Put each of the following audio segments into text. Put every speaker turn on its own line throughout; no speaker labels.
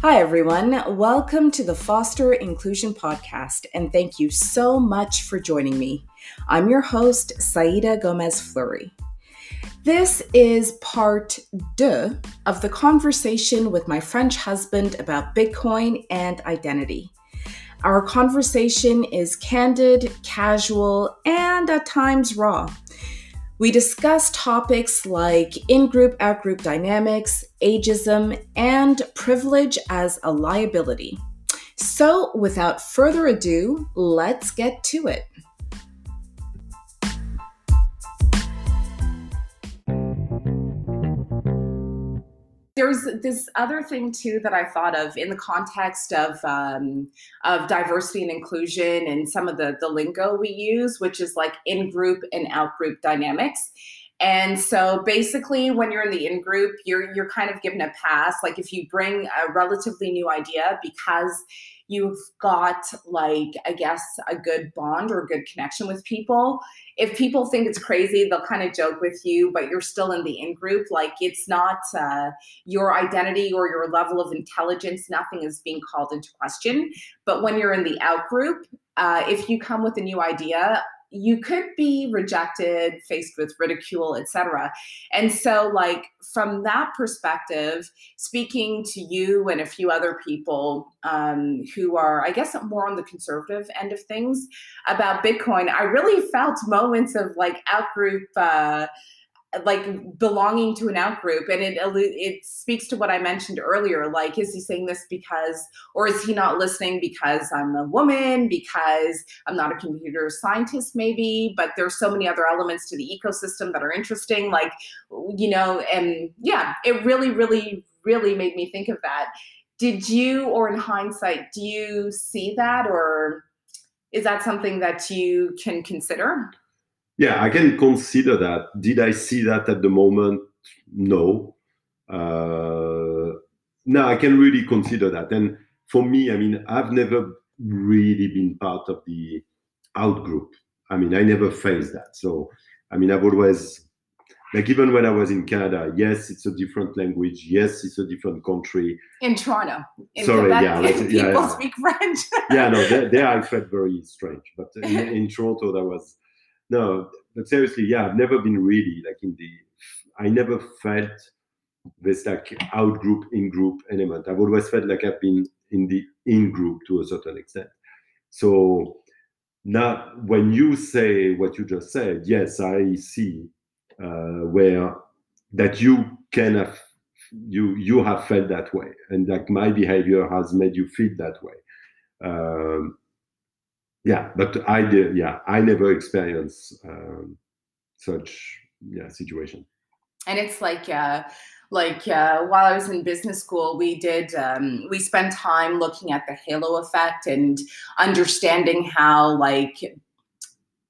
Hi, everyone. Welcome to the Foster Inclusion Podcast, and thank you so much for joining me. I'm your host, Saidah Gomez Fleury. This is part deux of the conversation with my French husband about Bitcoin and identity. Our conversation is candid, casual, and at times raw. We discuss topics like in group, out group dynamics, ageism, and privilege as a liability. So, without further ado, let's get to it. There's this other thing too that I thought of in the context of um, of diversity and inclusion and some of the the lingo we use, which is like in group and out group dynamics. And so basically when you're in the in group, you're you're kind of given a pass. Like if you bring a relatively new idea because you've got like i guess a good bond or a good connection with people. If people think it's crazy they'll kind of joke with you but you're still in the in group like it's not uh, your identity or your level of intelligence nothing is being called into question. But when you're in the out group uh, if you come with a new idea you could be rejected faced with ridicule etc and so like from that perspective speaking to you and a few other people um, who are i guess more on the conservative end of things about bitcoin i really felt moments of like outgroup uh, like belonging to an out group and it it speaks to what i mentioned earlier like is he saying this because or is he not listening because i'm a woman because i'm not a computer scientist maybe but there's so many other elements to the ecosystem that are interesting like you know and yeah it really really really made me think of that. Did you or in hindsight do you see that or is that something that you can consider
yeah, I can consider that. Did I see that at the moment? No. Uh, no, I can really consider that. And for me, I mean, I've never really been part of the out group. I mean, I never faced that. So, I mean, I've always, like, even when I was in Canada, yes, it's a different language. Yes, it's a different country.
In Toronto. In
Sorry,
Quebec,
yeah.
people
yeah, yeah.
speak French.
yeah, no, there, there I felt very strange. But in, in Toronto, that was no, but seriously, yeah, I've never been really like in the. I never felt this like out group in group element. I've always felt like I've been in the in group to a certain extent. So now, when you say what you just said, yes, I see uh, where that you can have you you have felt that way, and like my behavior has made you feel that way. Um, yeah but i did yeah i never experienced um, such yeah situation.
And it's like uh like uh, while I was in business school, we did um, we spent time looking at the halo effect and understanding how like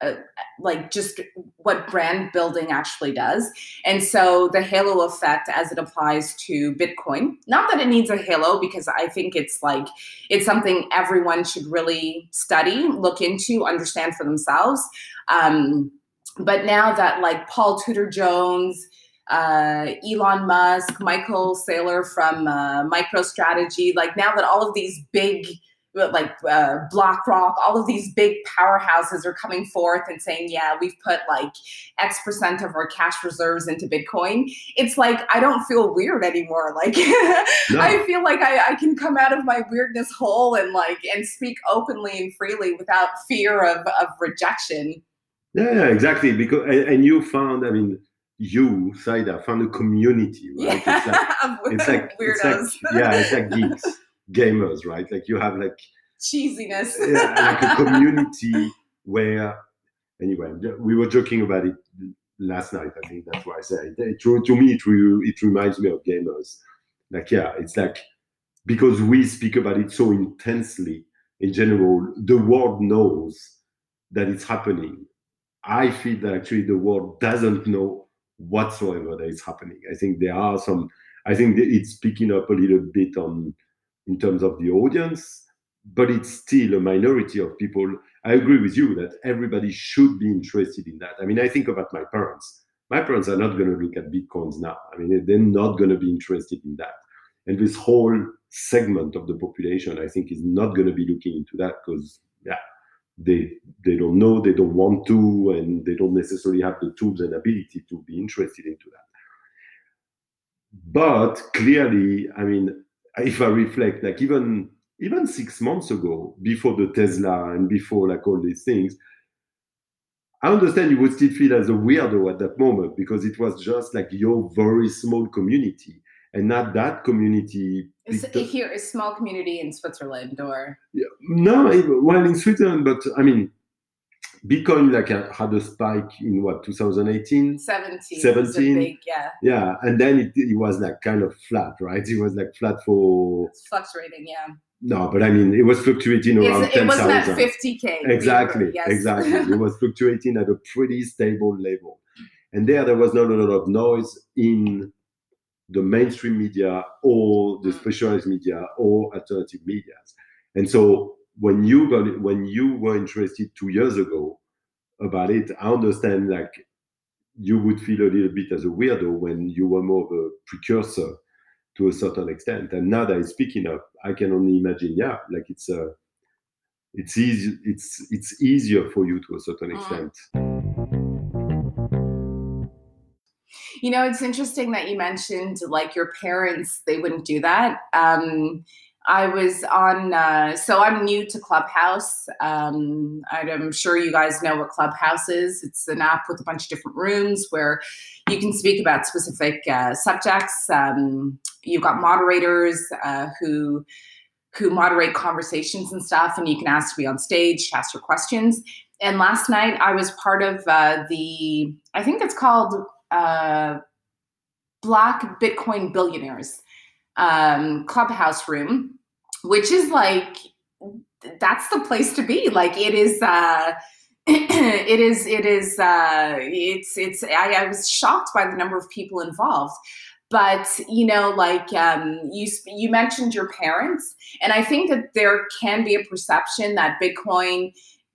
uh, like just what brand building actually does. And so the halo effect as it applies to Bitcoin, not that it needs a halo because I think it's like it's something everyone should really study, look into, understand for themselves. Um, but now that like Paul Tudor Jones, uh, Elon Musk, Michael Saylor from uh, MicroStrategy, like now that all of these big like uh, BlackRock, all of these big powerhouses are coming forth and saying, yeah, we've put like X percent of our cash reserves into Bitcoin. It's like, I don't feel weird anymore. Like. I feel like I, I can come out of my weirdness hole and like, and speak openly and freely without fear of, of rejection.
Yeah, exactly. Because, and, and you found, I mean, you, Saidah, found a community, right?
Yeah,
it's like, it's like,
weirdos.
It's like, yeah, it's like geeks gamers, right? Like you have like
cheesiness,
yeah, like a community where. Anyway, we were joking about it last night. I think that's why I said it. it to me, it, it reminds me of gamers. Like, yeah, it's like because we speak about it so intensely in general, the world knows that it's happening. I feel that actually the world doesn't know whatsoever that it's happening. I think there are some, I think it's picking up a little bit on in terms of the audience, but it's still a minority of people. I agree with you that everybody should be interested in that. I mean, I think about my parents. My parents are not going to look at bitcoins now. I mean, they're not going to be interested in that. And this whole segment of the population, I think, is not going to be looking into that because, yeah, they they don't know, they don't want to, and they don't necessarily have the tools and ability to be interested into that. But clearly, I mean, if I reflect, like even even six months ago, before the Tesla and before like all these things, I understand you would still feel as a weirdo at that moment because it was just like your very small community and not that community.
Is here a small community in Switzerland or?
Yeah, no, well, in Switzerland, but I mean, Bitcoin like had a spike in what 2018,
17,
17,
big, yeah,
yeah, and then it, it was like kind of flat, right? It was like flat for
it's fluctuating, yeah.
No, but I mean, it was fluctuating around
it's. It wasn't at fifty k.
Exactly, yes. exactly. it was fluctuating at a pretty stable level, and there there was not a lot of noise in the mainstream media or the mm. specialized media or alternative medias, and so when you got when you were interested two years ago about it, I understand like you would feel a little bit as a weirdo when you were more of a precursor to a certain extent. And now that it's picking up, I can only imagine, yeah, like it's a, uh, it's easy, it's it's easier for you to a certain mm. extent.
You know, it's interesting that you mentioned like your parents; they wouldn't do that. Um, I was on, uh, so I'm new to Clubhouse. Um, I'm sure you guys know what Clubhouse is. It's an app with a bunch of different rooms where you can speak about specific uh, subjects. Um, you've got moderators uh, who who moderate conversations and stuff, and you can ask to be on stage, ask your questions. And last night I was part of uh, the, I think it's called uh, Black Bitcoin Billionaires um, Clubhouse room which is like that's the place to be. Like it is. Uh, it is. It is. Uh, it's. It's. I, I was shocked by the number of people involved but you know like um, you you mentioned your parents and i think that there can be a perception that bitcoin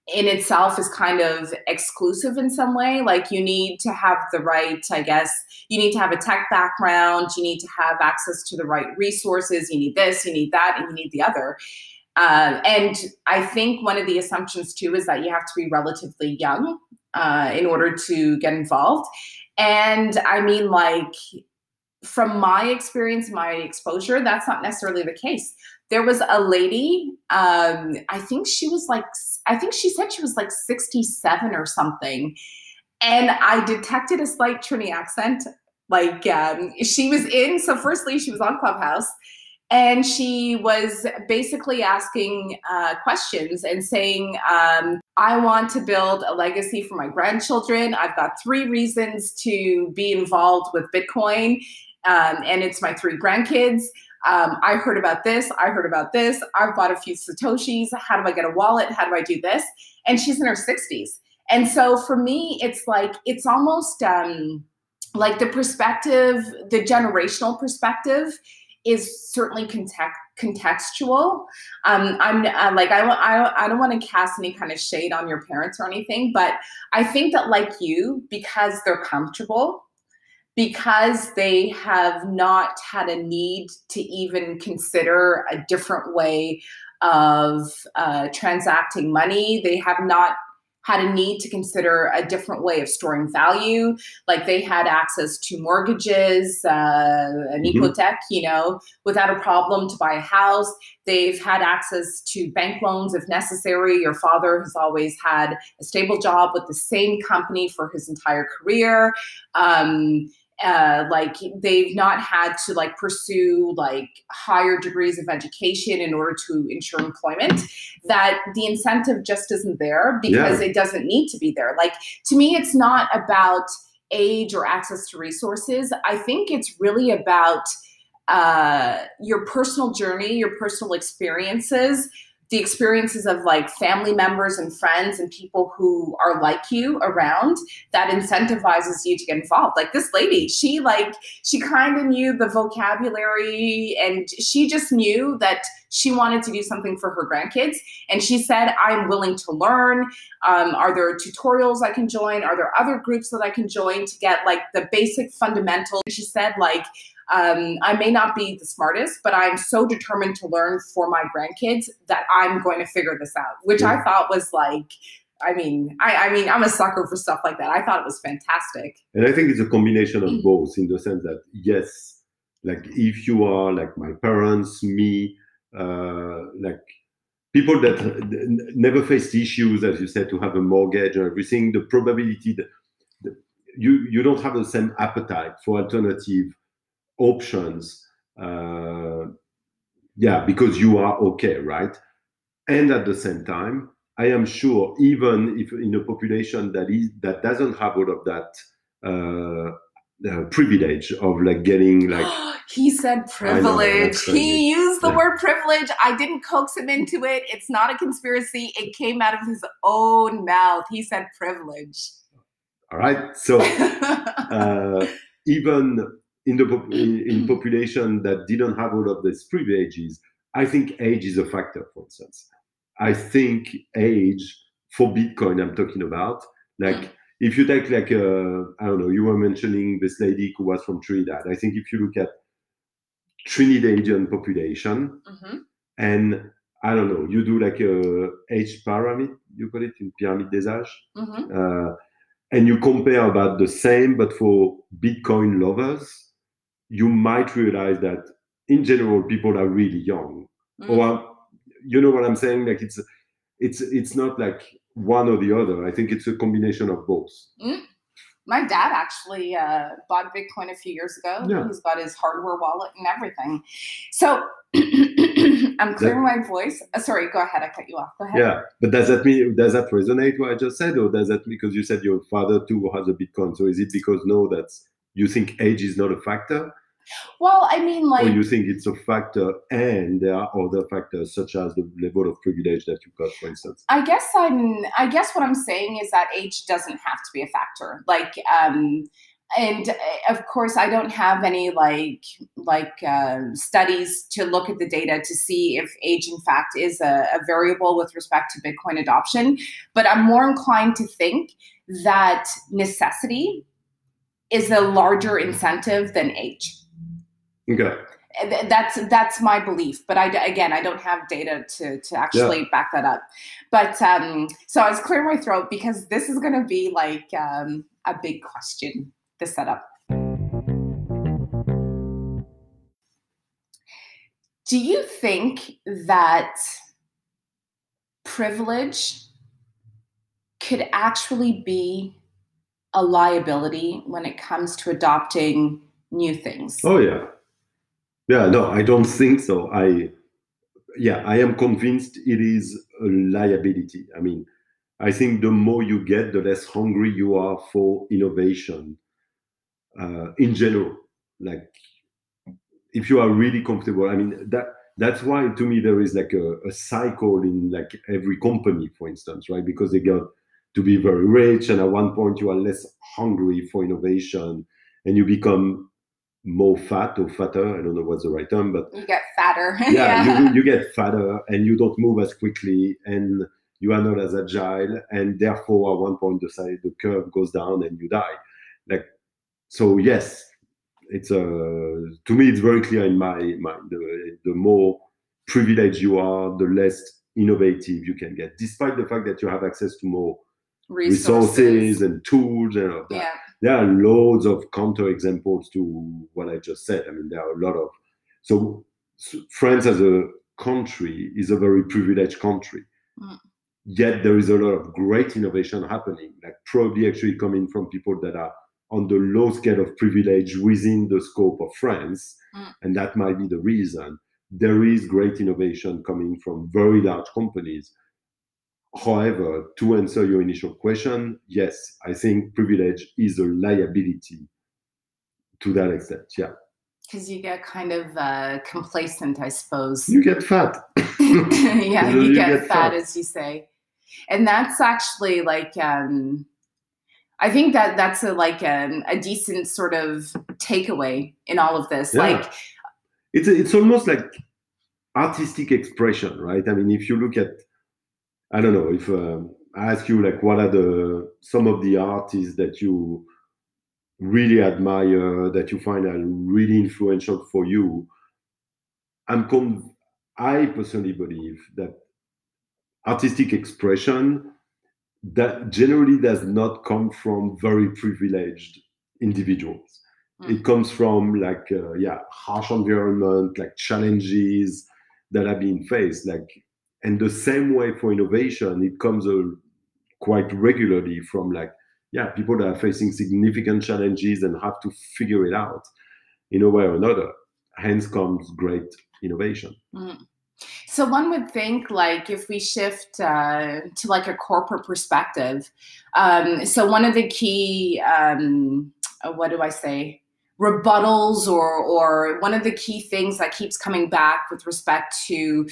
in itself is kind of exclusive in some way. Like you need to have the right, I guess, you need to have a tech background, you need to have access to the right resources, you need this, you need that, and you need the other. Uh, and I think one of the assumptions too is that you have to be relatively young uh, in order to get involved. And I mean, like, from my experience, my exposure, that's not necessarily the case. There was a lady, um, I think she was like I think she said she was like 67 or something. And I detected a slight Trini accent. Like um, she was in, so firstly, she was on Clubhouse and she was basically asking uh, questions and saying, um, I want to build a legacy for my grandchildren. I've got three reasons to be involved with Bitcoin, um, and it's my three grandkids um, I heard about this, I heard about this, I've bought a few Satoshis, how do I get a wallet, how do I do this? And she's in her 60s. And so for me, it's like, it's almost um, like the perspective, the generational perspective is certainly context, contextual. Um, I'm uh, like, I, I, I don't want to cast any kind of shade on your parents or anything, but I think that like you, because they're comfortable, because they have not had a need to even consider a different way of uh, transacting money. They have not had a need to consider a different way of storing value. Like they had access to mortgages, uh, an mm-hmm. you know, without a problem to buy a house. They've had access to bank loans if necessary. Your father has always had a stable job with the same company for his entire career. Um, uh, like they've not had to like pursue like higher degrees of education in order to ensure employment that the incentive just isn't there because yeah. it doesn't need to be there like to me it's not about age or access to resources i think it's really about uh, your personal journey your personal experiences the experiences of like family members and friends and people who are like you around that incentivizes you to get involved. Like this lady she like she kind of knew the vocabulary and she just knew that she wanted to do something for her grandkids. And she said i'm willing to learn. Um, are there tutorials i can join? Are there other groups that i can join to get like the basic fundamentals? She said like um, I may not be the smartest, but I'm so determined to learn for my grandkids that I'm going to figure this out, which I thought was like, I mean, I, I mean, I'm a sucker for stuff like that. I thought it was fantastic.
And I think it's a combination of both in the sense that, yes, like if you are like my parents, me, uh, like people that never faced issues, as you said, to have a mortgage or everything, the probability that you you don't have the same appetite for alternative options. Uh, yeah, because you are okay, right? And at the same time, I am sure, even if in a population that is that doesn't have all of that uh, uh, privilege of like getting like
he said privilege. know, he used the yeah. word privilege. I didn't coax him into it. It's not a conspiracy. It came out of his own mouth. He said privilege.
All right. So uh, even in the in, in population that didn't have all of these privileges i think age is a factor for instance i think age for bitcoin i'm talking about like if you take like uh, I don't know, you were mentioning this lady who was from Trinidad. I think if you look at Trinidadian population mm-hmm. and I don't know, you do like a age pyramid, you call it in pyramid des âges, mm-hmm. uh, and you compare about the same, but for Bitcoin lovers, you might realize that in general people are really young, mm-hmm. or you know what I'm saying? Like it's it's it's not like one or the other. I think it's a combination of both. Mm.
My dad actually uh, bought Bitcoin a few years ago. Yeah. He's got his hardware wallet and everything. So I'm clearing that, my voice. Uh, sorry, go ahead. I cut you off. Go ahead.
Yeah, but does that mean does that resonate what I just said, or does that because you said your father too has a Bitcoin? So is it because no, that's you think age is not a factor?
Well, I mean, like.
Or you think it's a factor, and there are other factors such as the level of privilege that you've got, for instance.
I guess I'm. I guess what I'm saying is that age doesn't have to be a factor. Like, um, and uh, of course, I don't have any like like uh, studies to look at the data to see if age, in fact, is a, a variable with respect to Bitcoin adoption. But I'm more inclined to think that necessity is a larger incentive than age.
Okay.
That's that's my belief, but I again I don't have data to to actually yeah. back that up. But um, so I was clearing my throat because this is going to be like um, a big question. The setup. Do you think that privilege could actually be a liability when it comes to adopting new things?
Oh yeah, yeah, no, I don't think so. I, yeah, I am convinced it is a liability. I mean, I think the more you get, the less hungry you are for innovation uh, in general. Like, if you are really comfortable, I mean, that that's why to me there is like a, a cycle in like every company, for instance, right? Because they got to be very rich, and at one point you are less hungry for innovation, and you become more fat or fatter. I don't know what's the right term, but
you get fatter.
yeah, yeah. You, you get fatter and you don't move as quickly and you are not as agile. And therefore, at one point, the side, the curve goes down and you die. Like, so yes, it's a, to me, it's very clear in my mind. The, the more privileged you are, the less innovative you can get, despite the fact that you have access to more resources, resources and tools and all that. Yeah there are loads of counter examples to what I just said. I mean, there are a lot of so France as a country is a very privileged country. Mm. Yet there is a lot of great innovation happening, like probably actually coming from people that are on the low scale of privilege within the scope of France, mm. and that might be the reason. There is great innovation coming from very large companies However, to answer your initial question, yes, I think privilege is a liability to that extent. Yeah.
Because you get kind of uh, complacent, I suppose.
You get fat.
yeah, you, you get, get fat, fat, as you say. And that's actually like, um, I think that that's a like a, um, a decent sort of takeaway in all of this. Yeah. Like,
it's it's almost like artistic expression, right? I mean, if you look at I don't know if uh, I ask you like what are the some of the artists that you really admire that you find are really influential for you i'm con- i personally believe that artistic expression that generally does not come from very privileged individuals mm. it comes from like uh, yeah harsh environment like challenges that are being faced like and the same way for innovation it comes uh, quite regularly from like yeah people that are facing significant challenges and have to figure it out in a way or another. Hence comes great innovation. Mm.
So one would think, like, if we shift uh, to like a corporate perspective, um, so one of the key, um, uh, what do I say, rebuttals, or or one of the key things that keeps coming back with respect to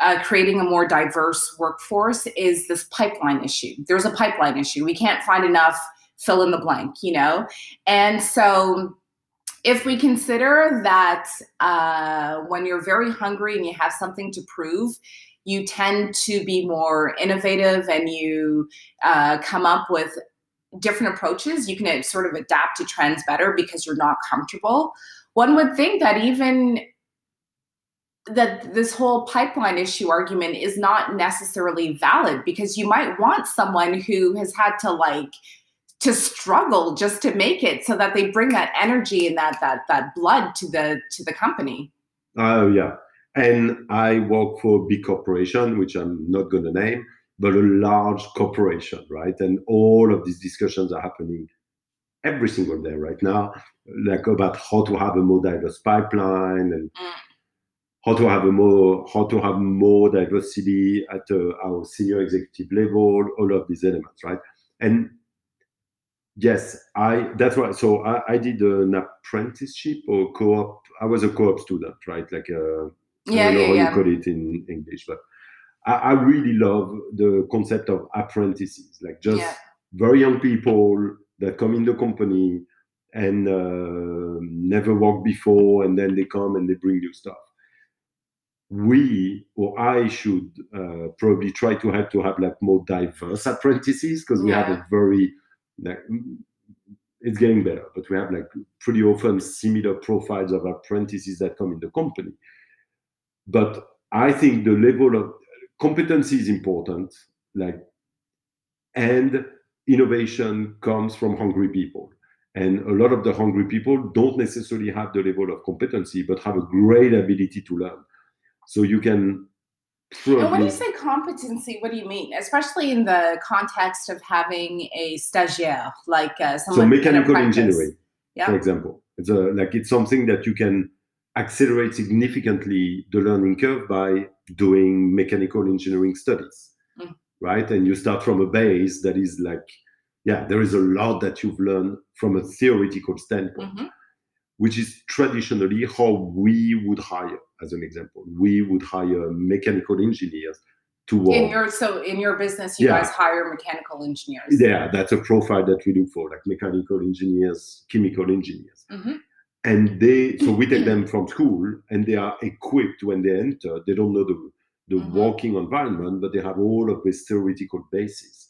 uh, creating a more diverse workforce is this pipeline issue. There's a pipeline issue. We can't find enough fill in the blank, you know, and so if we consider that uh, when you're very hungry and you have something to prove, you tend to be more innovative and you uh, come up with different approaches. You can sort of adapt to trends better because you're not comfortable. One would think that even that this whole pipeline issue argument is not necessarily valid because you might want someone who has had to like to struggle just to make it so that they bring that energy and that that that blood to the to the company
oh yeah and i work for a big corporation which i'm not going to name but a large corporation right and all of these discussions are happening every single day right now like about how to have a more diverse pipeline and mm. how to have a more how to have more diversity at uh, our senior executive level all of these elements right and Yes, I. That's right. So I, I did an apprenticeship or co-op. I was a co-op student, right? Like a, uh,
yeah, I don't know yeah, how yeah.
you call it in English, but I, I, really love the concept of apprentices, like just yeah. very young people that come in the company and uh, never worked before, and then they come and they bring you stuff. We or I should uh, probably try to have to have like more diverse apprentices because we have a very like it's getting better, but we have like pretty often similar profiles of apprentices that come in the company. But I think the level of competency is important, like, and innovation comes from hungry people. And a lot of the hungry people don't necessarily have the level of competency, but have a great ability to learn. So you can
and when you say competency, what do you mean? Especially in the context of having a stagiaire, like uh, someone.
So mechanical engineering, yeah. for example, it's a, like it's something that you can accelerate significantly the learning curve by doing mechanical engineering studies, mm. right? And you start from a base that is like, yeah, there is a lot that you've learned from a theoretical standpoint. Mm-hmm which is traditionally how we would hire, as an example. We would hire mechanical engineers to work.
In your so in your business, you yeah. guys hire mechanical engineers.
Yeah, that's a profile that we look for, like mechanical engineers, chemical engineers. Mm-hmm. And they so we take them from school and they are equipped when they enter. They don't know the the mm-hmm. working environment, but they have all of this theoretical basis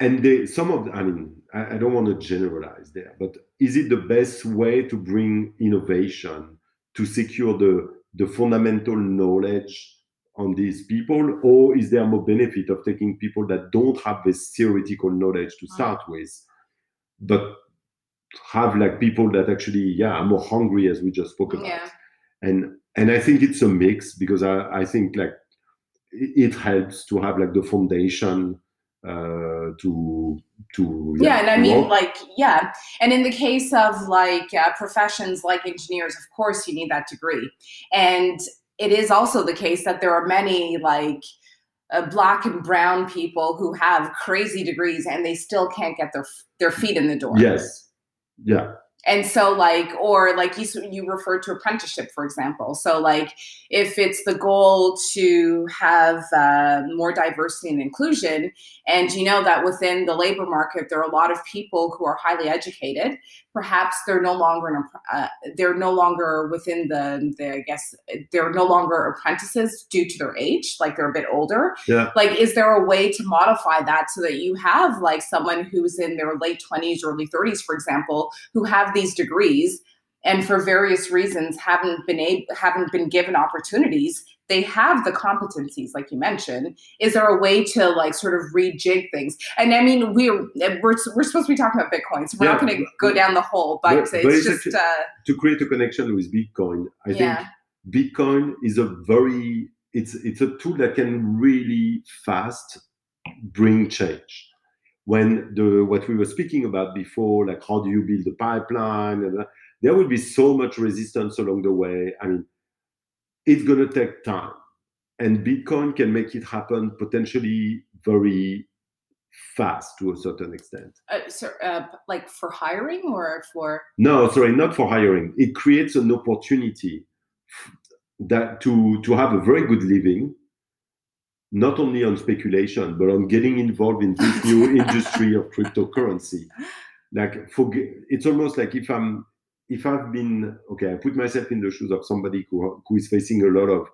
and they, some of i mean I, I, don't want to generalize there but is it the best way to bring innovation to secure the the fundamental knowledge on these people or is there more benefit of taking people that don't have this theoretical knowledge to start mm. with but have like people that actually yeah are more hungry as we just spoke about. Yeah. and and i think it's a mix because i i think like it, helps to have like the foundation uh, to to
yeah, yeah and i mean like yeah. And in the case of like uh, professions like engineers of course you need that degree. And it is also the case that there are many like uh, black and brown people who have crazy degrees and they still can't get their their feet in the door.
Yes yeah.
And so like or like you you referred to apprenticeship for example. So like if it's the goal to have uh, more diversity and inclusion and you know that within the labor market there are a lot of people who are highly educated perhaps they're no longer an, uh, they're no longer within the, the i guess they're no longer apprentices due to their age like they're a bit older.
Yeah.
Like is there a way to modify that so that you have like someone who's in their late 20s early 30s for example who have these degrees and for various reasons haven't been able haven't been given opportunities they have the competencies like you mentioned. Is there a way to like sort of rejig things? And i mean we're we're, we're supposed to be talking about bitcoin so we're yeah, not going to go down the hole but, but it's just
uh, to create a connection with bitcoin i yeah. think bitcoin is a very it's it's a tool that can really fast bring change. When the what we were speaking about before like how do you build a pipeline and there will be so much resistance along the way. I mean it's going to take time. And bitcoin can make it happen potentially very fast to a certain extent.
Uh, so, uh, like for hiring or for?
No sorry not for hiring. It creates an opportunity that to to have a very good living not only on speculation but on getting involved in this new industry of cryptocurrency. Like for it's almost like if i'm if i've been okay i put myself in the shoes of somebody who, who is facing a lot of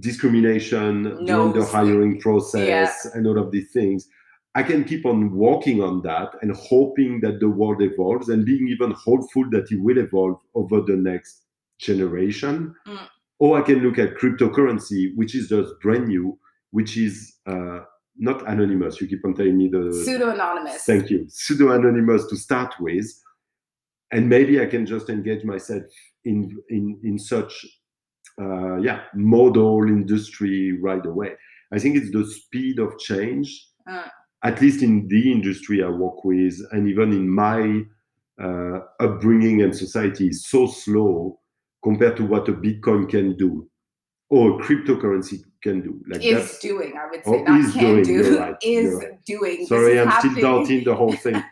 discrimination no, during the hiring process yeah. and all of these things i can keep on working on that and hoping that the world evolves and being even hopeful that it will evolve over the next generation mm. or i can look at cryptocurrency which is just brand new which is uh, not anonymous. You keep on telling me the
pseudo anonymous.
Thank you, pseudo anonymous to start with, and maybe I can just engage myself in in in such uh, yeah model industry right away. I think it's the speed of change, uh. at least in the industry I work with, and even in my uh, upbringing and society, is so slow compared to what a Bitcoin can do or cryptocurrency can do.
Like is doing, I would say, not can doing, do, right, is right. doing.
Sorry, I'm happening. still doubting the whole thing.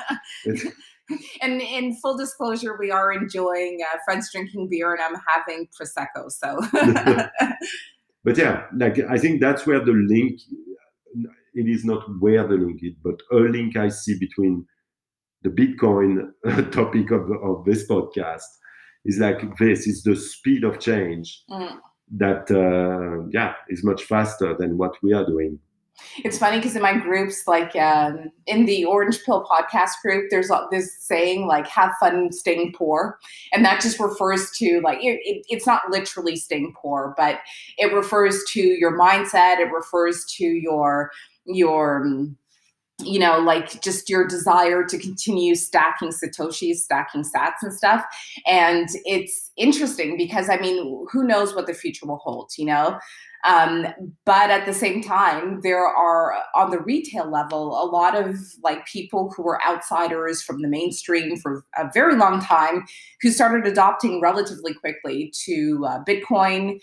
and in full disclosure, we are enjoying uh, friends drinking beer, and I'm having prosecco. So,
but yeah, like I think that's where the link. It is not where the link is, but a link I see between the Bitcoin topic of, of this podcast is like this: is the speed of change. Mm that uh, yeah is much faster than what we are doing
it's funny because in my groups like um, in the orange pill podcast group there's this saying like have fun staying poor and that just refers to like it, it, it's not literally staying poor but it refers to your mindset it refers to your your um, you know, like just your desire to continue stacking Satoshis, stacking sats and stuff. And it's interesting because I mean, who knows what the future will hold, you know? Um, but at the same time, there are on the retail level a lot of like people who were outsiders from the mainstream for a very long time who started adopting relatively quickly to uh, Bitcoin,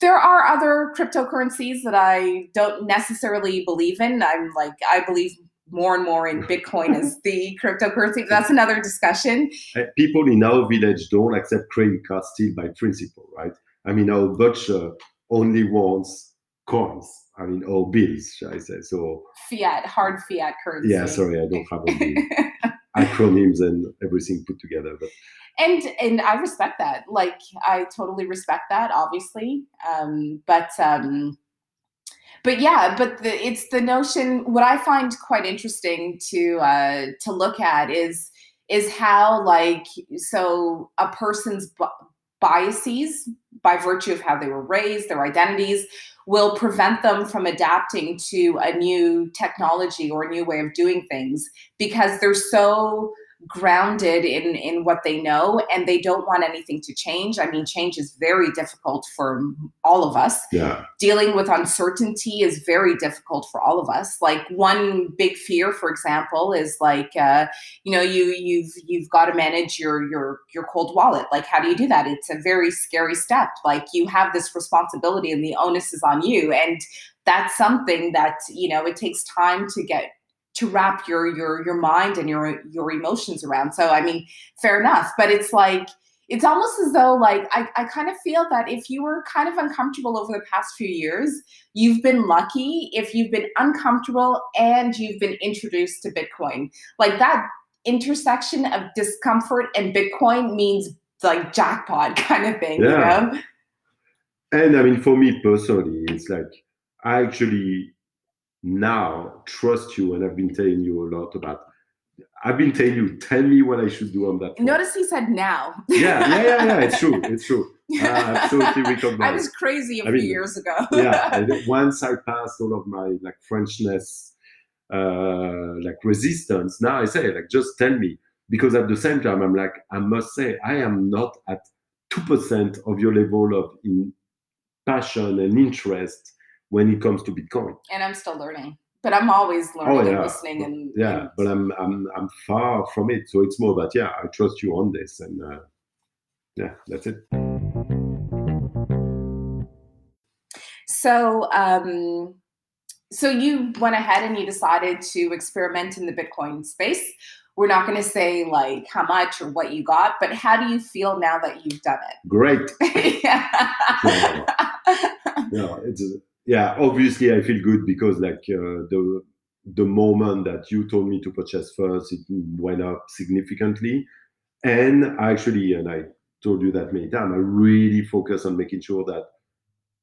there are other cryptocurrencies that I don't necessarily believe in. I'm like, I believe more and more in Bitcoin as the cryptocurrency. That's another discussion.
People in our village don't accept credit cards still by principle, right? I mean, our butcher only wants coins. I mean, or bills, shall I say? So
fiat, hard fiat currency.
Yeah, sorry, I don't have all the acronyms and everything put together, but
and and I respect that. Like, I totally respect that, obviously. Um, but um, but yeah, but the, it's the notion. What I find quite interesting to uh, to look at is is how like so a person's biases by virtue of how they were raised, their identities, will prevent them from adapting to a new technology or a new way of doing things because they're so grounded in in what they know and they don't want anything to change. I mean change is very difficult for all of us.
Yeah.
Dealing with uncertainty is very difficult for all of us. Like one big fear for example is like uh, you know you you've you've got to manage your your your cold wallet. Like how do you do that? It's a very scary step. Like you have this responsibility and the onus is on you and that's something that you know it takes time to get to wrap your your your mind and your your emotions around. So I mean, fair enough. But it's like it's almost as though like I, I kind of feel that if you were kind of uncomfortable over the past few years you've been lucky if you've been uncomfortable and you've been introduced to bitcoin like that intersection of discomfort and bitcoin means like jackpot kind of thing yeah. you know
and i mean for me personally it's like i actually now trust you and i've been telling you a lot about I've been telling you, tell me what I should do on that.
Notice he said now.
yeah, yeah, yeah, yeah. It's true. It's true. Uh, absolutely recognize.
I was crazy a I few mean, years ago.
yeah, once I passed all of my like Frenchness, uh, like resistance, now I say like just tell me because at the same time I'm like I must say I am not at two percent of your level of in passion and interest when it comes to Bitcoin.
And I'm still learning but I'm always learning oh, yeah. and listening and
yeah, and... but I'm I'm I'm far from it. So it's more that yeah, I trust you on this, and uh, yeah, that's it.
So um, so you went ahead and you decided to experiment in the Bitcoin space. We're not going to say like how much or what you got, but how do you feel now that you've done it?
Great. yeah. yeah, it's yeah, obviously I feel good because like uh, the the moment that you told me to purchase first, it went up significantly, and actually, and I told you that many times, I really focus on making sure that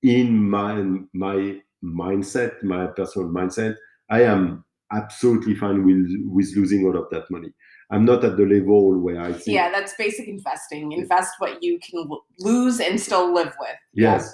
in my my mindset, my personal mindset, I am absolutely fine with with losing all of that money. I'm not at the level where I think.
Yeah, that's basic investing. Invest what you can lose and still live with.
Yes.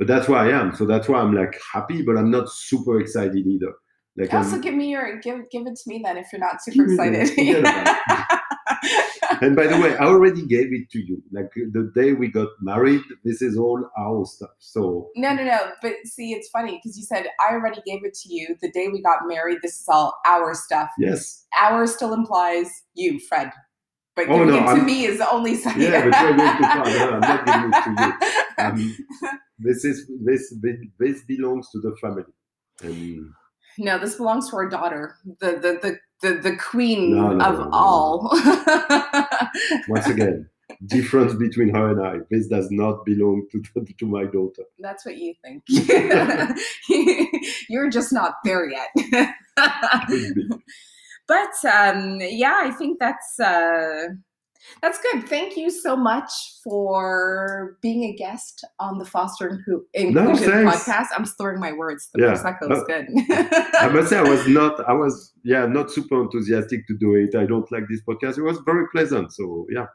But that's where I am. So that's why I'm like happy, but I'm not super excited either. Like
also I'm, give me your give give it to me then if you're not super excited.
and by the way, I already gave it to you. Like the day we got married, this is all our stuff. So
no, no, no. But see, it's funny because you said I already gave it to you the day we got married. This is all our stuff.
Yes,
our still implies you, Fred. But oh, giving no, it to I'm, me is the only side.
Yeah, but you're going too far. No, I'm not giving it to you. Um, this is this this belongs to the family. And
no, this belongs to our daughter, the the the the, the queen no, no, of no, all.
Once again, difference between her and I. This does not belong to to my daughter.
That's what you think. You're just not there yet. but um, yeah, I think that's. Uh, that's good. Thank you so much for being a guest on the Foster Inclusion no, podcast. I'm slurring my words. The yeah, prosecco no, is good.
I must say, I was not. I was yeah, not super enthusiastic to do it. I don't like this podcast. It was very pleasant. So yeah,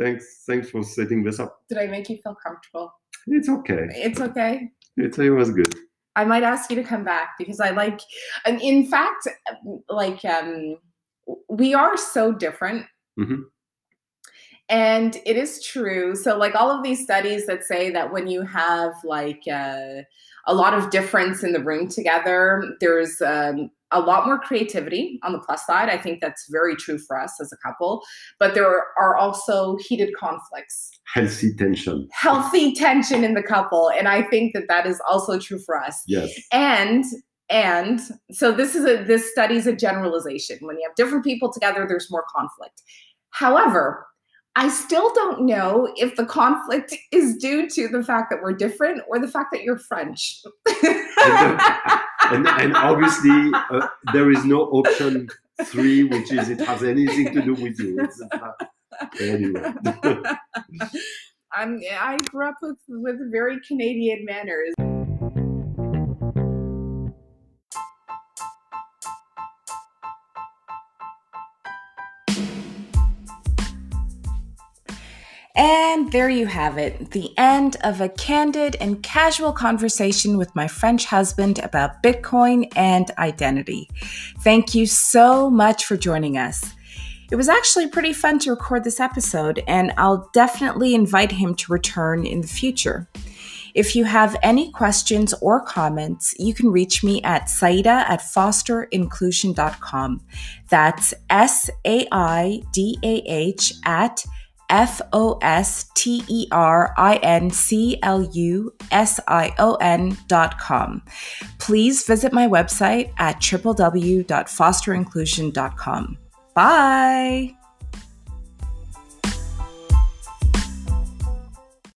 thanks. Thanks for setting this up.
Did I make you feel comfortable?
It's okay.
It's okay.
It's it was good.
I might ask you to come back because I like, and in fact, like um, we are so different.
Mm-hmm
and it is true. So, like all of these studies that say that when you have like uh, a lot of difference in the room together, there's um, a lot more creativity on the plus side. I think that's very true for us as a couple. But there are also heated conflicts,
healthy tension,
healthy tension in the couple, and I think that that is also true for us.
Yes,
and and so this is a this study is a generalization. When you have different people together, there's more conflict. However, I still don't know if the conflict is due to the fact that we're different or the fact that you're French.
and, and, obviously, uh, there is no option three, which is it has anything to do with you. It's, anyway.
I'm, I grew up with, with very Canadian manners. And there you have it, the end of a candid and casual conversation with my French husband about Bitcoin and identity. Thank you so much for joining us. It was actually pretty fun to record this episode, and I'll definitely invite him to return in the future. If you have any questions or comments, you can reach me at Saidah at fosterinclusion.com. That's S A I D A H at F O S T E R I N C L U S I O N dot com. Please visit my website at www.fosterinclusion.com. Bye.